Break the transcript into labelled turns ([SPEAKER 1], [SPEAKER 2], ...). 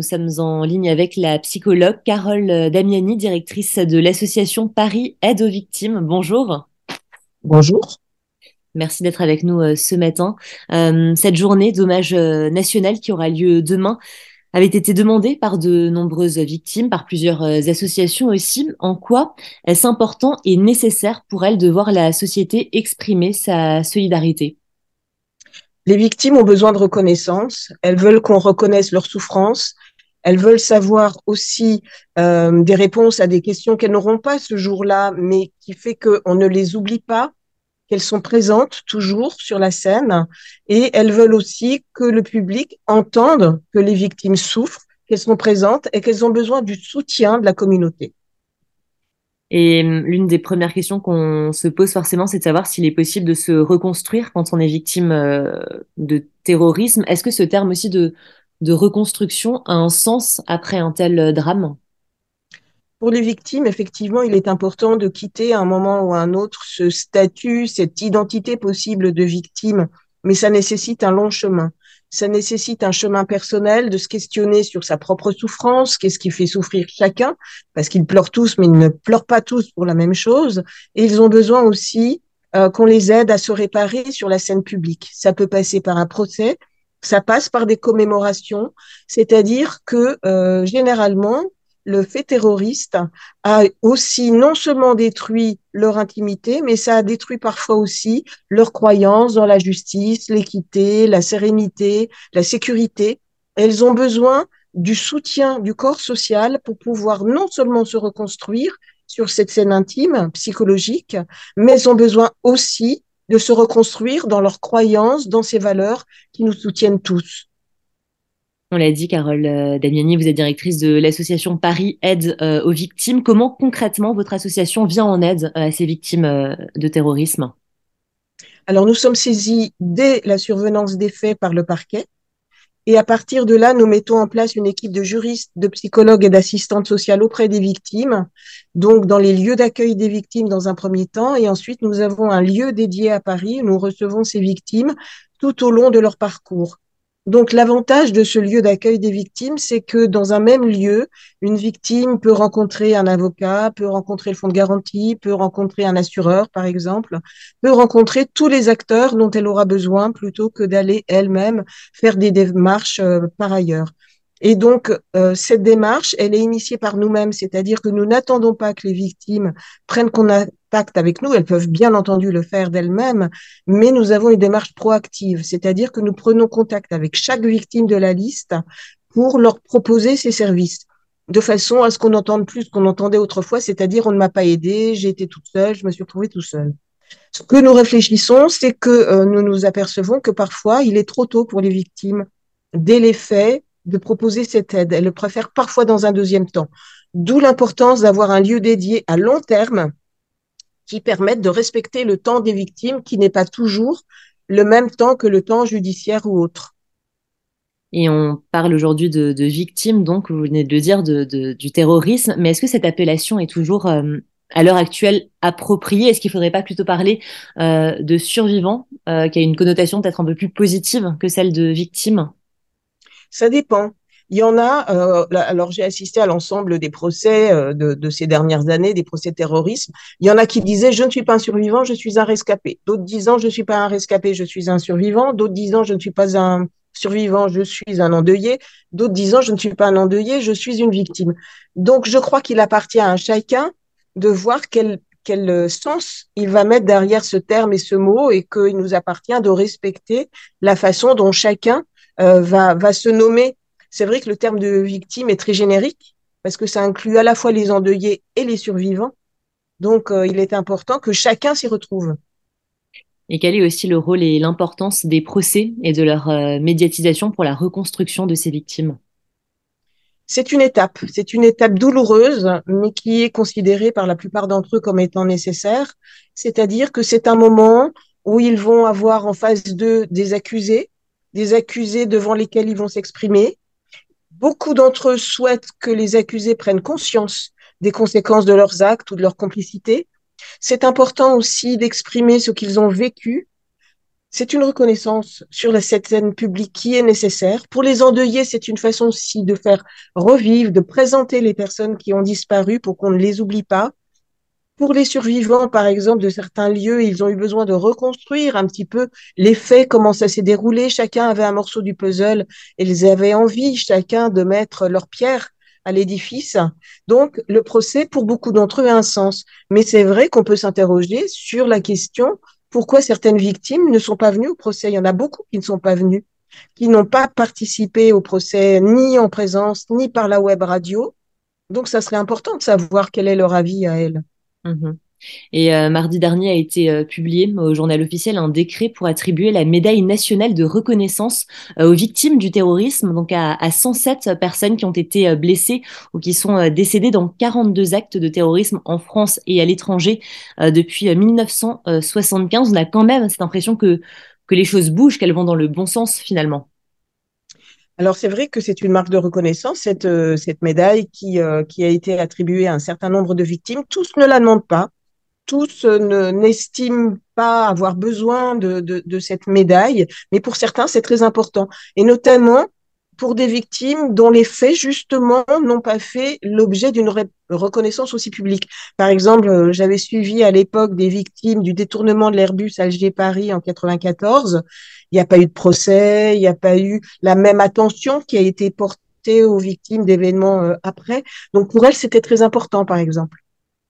[SPEAKER 1] nous sommes en ligne avec la psychologue Carole Damiani, directrice de l'association Paris Aide aux victimes. Bonjour.
[SPEAKER 2] Bonjour.
[SPEAKER 1] Merci d'être avec nous euh, ce matin. Euh, cette journée d'hommage euh, national qui aura lieu demain avait été demandée par de nombreuses victimes, par plusieurs associations aussi. En quoi est-ce important et nécessaire pour elles de voir la société exprimer sa solidarité?
[SPEAKER 2] Les victimes ont besoin de reconnaissance, elles veulent qu'on reconnaisse leur souffrance, elles veulent savoir aussi euh, des réponses à des questions qu'elles n'auront pas ce jour-là, mais qui fait qu'on ne les oublie pas, qu'elles sont présentes toujours sur la scène, et elles veulent aussi que le public entende que les victimes souffrent, qu'elles sont présentes et qu'elles ont besoin du soutien de la communauté.
[SPEAKER 1] Et hum, l'une des premières questions qu'on se pose forcément, c'est de savoir s'il est possible de se reconstruire quand on est victime euh, de terrorisme. Est-ce que ce terme aussi de, de reconstruction a un sens après un tel euh, drame?
[SPEAKER 2] Pour les victimes, effectivement, il est important de quitter à un moment ou à un autre ce statut, cette identité possible de victime, mais ça nécessite un long chemin. Ça nécessite un chemin personnel de se questionner sur sa propre souffrance, qu'est-ce qui fait souffrir chacun, parce qu'ils pleurent tous, mais ils ne pleurent pas tous pour la même chose, et ils ont besoin aussi euh, qu'on les aide à se réparer sur la scène publique. Ça peut passer par un procès, ça passe par des commémorations, c'est-à-dire que euh, généralement, le fait terroriste a aussi non seulement détruit leur intimité, mais ça a détruit parfois aussi leur croyance dans la justice, l'équité, la sérénité, la sécurité. Elles ont besoin du soutien du corps social pour pouvoir non seulement se reconstruire sur cette scène intime, psychologique, mais elles ont besoin aussi de se reconstruire dans leurs croyances, dans ces valeurs qui nous soutiennent tous.
[SPEAKER 1] On l'a dit, Carole euh, Damiani, vous êtes directrice de l'association Paris Aide euh, aux victimes. Comment concrètement votre association vient en aide euh, à ces victimes de terrorisme?
[SPEAKER 2] Alors nous sommes saisis dès la survenance des faits par le parquet. Et à partir de là, nous mettons en place une équipe de juristes, de psychologues et d'assistantes sociales auprès des victimes, donc dans les lieux d'accueil des victimes dans un premier temps. Et ensuite, nous avons un lieu dédié à Paris où nous recevons ces victimes tout au long de leur parcours. Donc l'avantage de ce lieu d'accueil des victimes, c'est que dans un même lieu, une victime peut rencontrer un avocat, peut rencontrer le fonds de garantie, peut rencontrer un assureur, par exemple, peut rencontrer tous les acteurs dont elle aura besoin plutôt que d'aller elle-même faire des démarches euh, par ailleurs. Et donc, euh, cette démarche, elle est initiée par nous-mêmes, c'est-à-dire que nous n'attendons pas que les victimes prennent contact avec nous, elles peuvent bien entendu le faire d'elles-mêmes, mais nous avons une démarche proactive, c'est-à-dire que nous prenons contact avec chaque victime de la liste pour leur proposer ces services de façon à ce qu'on entende plus qu'on entendait autrefois, c'est-à-dire on ne m'a pas aidé, j'ai été toute seule, je me suis retrouvée tout seul. Ce que nous réfléchissons, c'est que euh, nous nous apercevons que parfois il est trop tôt pour les victimes. Dès les faits, de proposer cette aide. Elle le préfère parfois dans un deuxième temps. D'où l'importance d'avoir un lieu dédié à long terme qui permette de respecter le temps des victimes qui n'est pas toujours le même temps que le temps judiciaire ou autre.
[SPEAKER 1] Et on parle aujourd'hui de, victimes, donc vous venez de le dire, de, du terrorisme, mais est-ce que cette appellation est toujours euh, à l'heure actuelle appropriée? Est-ce qu'il ne faudrait pas plutôt parler euh, de survivants, euh, qui a une connotation peut-être un peu plus positive que celle de victimes?
[SPEAKER 2] Ça dépend. Il y en a, euh, alors j'ai assisté à l'ensemble des procès euh, de, ces dernières années, des procès terrorisme. Il y en a qui disaient je ne suis pas un survivant, je suis un rescapé. D'autres disant je ne suis pas un rescapé, je suis un survivant. D'autres disant je ne suis pas un survivant, je suis un endeuillé. D'autres disant je ne suis pas un endeuillé, je suis une victime. Donc je crois qu'il appartient à chacun de voir quel quel sens il va mettre derrière ce terme et ce mot et qu'il nous appartient de respecter la façon dont chacun euh, va, va se nommer. C'est vrai que le terme de victime est très générique parce que ça inclut à la fois les endeuillés et les survivants. Donc, euh, il est important que chacun s'y retrouve.
[SPEAKER 1] Et quel est aussi le rôle et l'importance des procès et de leur euh, médiatisation pour la reconstruction de ces victimes?
[SPEAKER 2] C'est une étape, c'est une étape douloureuse, mais qui est considérée par la plupart d'entre eux comme étant nécessaire. C'est-à-dire que c'est un moment où ils vont avoir en face d'eux des accusés, des accusés devant lesquels ils vont s'exprimer. Beaucoup d'entre eux souhaitent que les accusés prennent conscience des conséquences de leurs actes ou de leur complicité. C'est important aussi d'exprimer ce qu'ils ont vécu c'est une reconnaissance sur la scène publique qui est nécessaire. Pour les endeuillés, c'est une façon aussi de faire revivre, de présenter les personnes qui ont disparu pour qu'on ne les oublie pas. Pour les survivants, par exemple, de certains lieux, ils ont eu besoin de reconstruire un petit peu les faits, comment ça s'est déroulé. Chacun avait un morceau du puzzle et ils avaient envie, chacun, de mettre leur pierre à l'édifice. Donc, le procès, pour beaucoup d'entre eux, a un sens. Mais c'est vrai qu'on peut s'interroger sur la question pourquoi certaines victimes ne sont pas venues au procès. Il y en a beaucoup qui ne sont pas venues, qui n'ont pas participé au procès ni en présence, ni par la web radio. Donc, ça serait important de savoir quel est leur avis à elles.
[SPEAKER 1] Mmh et euh, mardi dernier a été euh, publié au journal officiel un décret pour attribuer la médaille nationale de reconnaissance euh, aux victimes du terrorisme, donc à, à, 107 personnes qui ont été blessées ou qui sont décédées dans 42 actes de terrorisme en France et à l'étranger depuis 1975. On a quand même cette impression que, que les choses bougent, qu'elles vont dans le bon sens finalement.
[SPEAKER 2] Alors c'est vrai que c'est une marque de reconnaissance, cette, cette médaille qui, qui a été attribuée à un certain nombre de victimes. Tous ne la demandent pas tous n'estiment pas avoir besoin de, de, cette médaille, mais pour certains, c'est très important. Et notamment pour des victimes dont les faits, justement, n'ont pas fait l'objet d'une reconnaissance aussi publique. Par exemple, euh, j'avais suivi à l'époque des victimes du détournement de l'Airbus Alger-Paris en 94. Il n'y a pas eu de procès, il n'y a pas eu la même attention qui a été portée aux victimes d'événements euh, après. Donc pour elles, c'était très important, par exemple.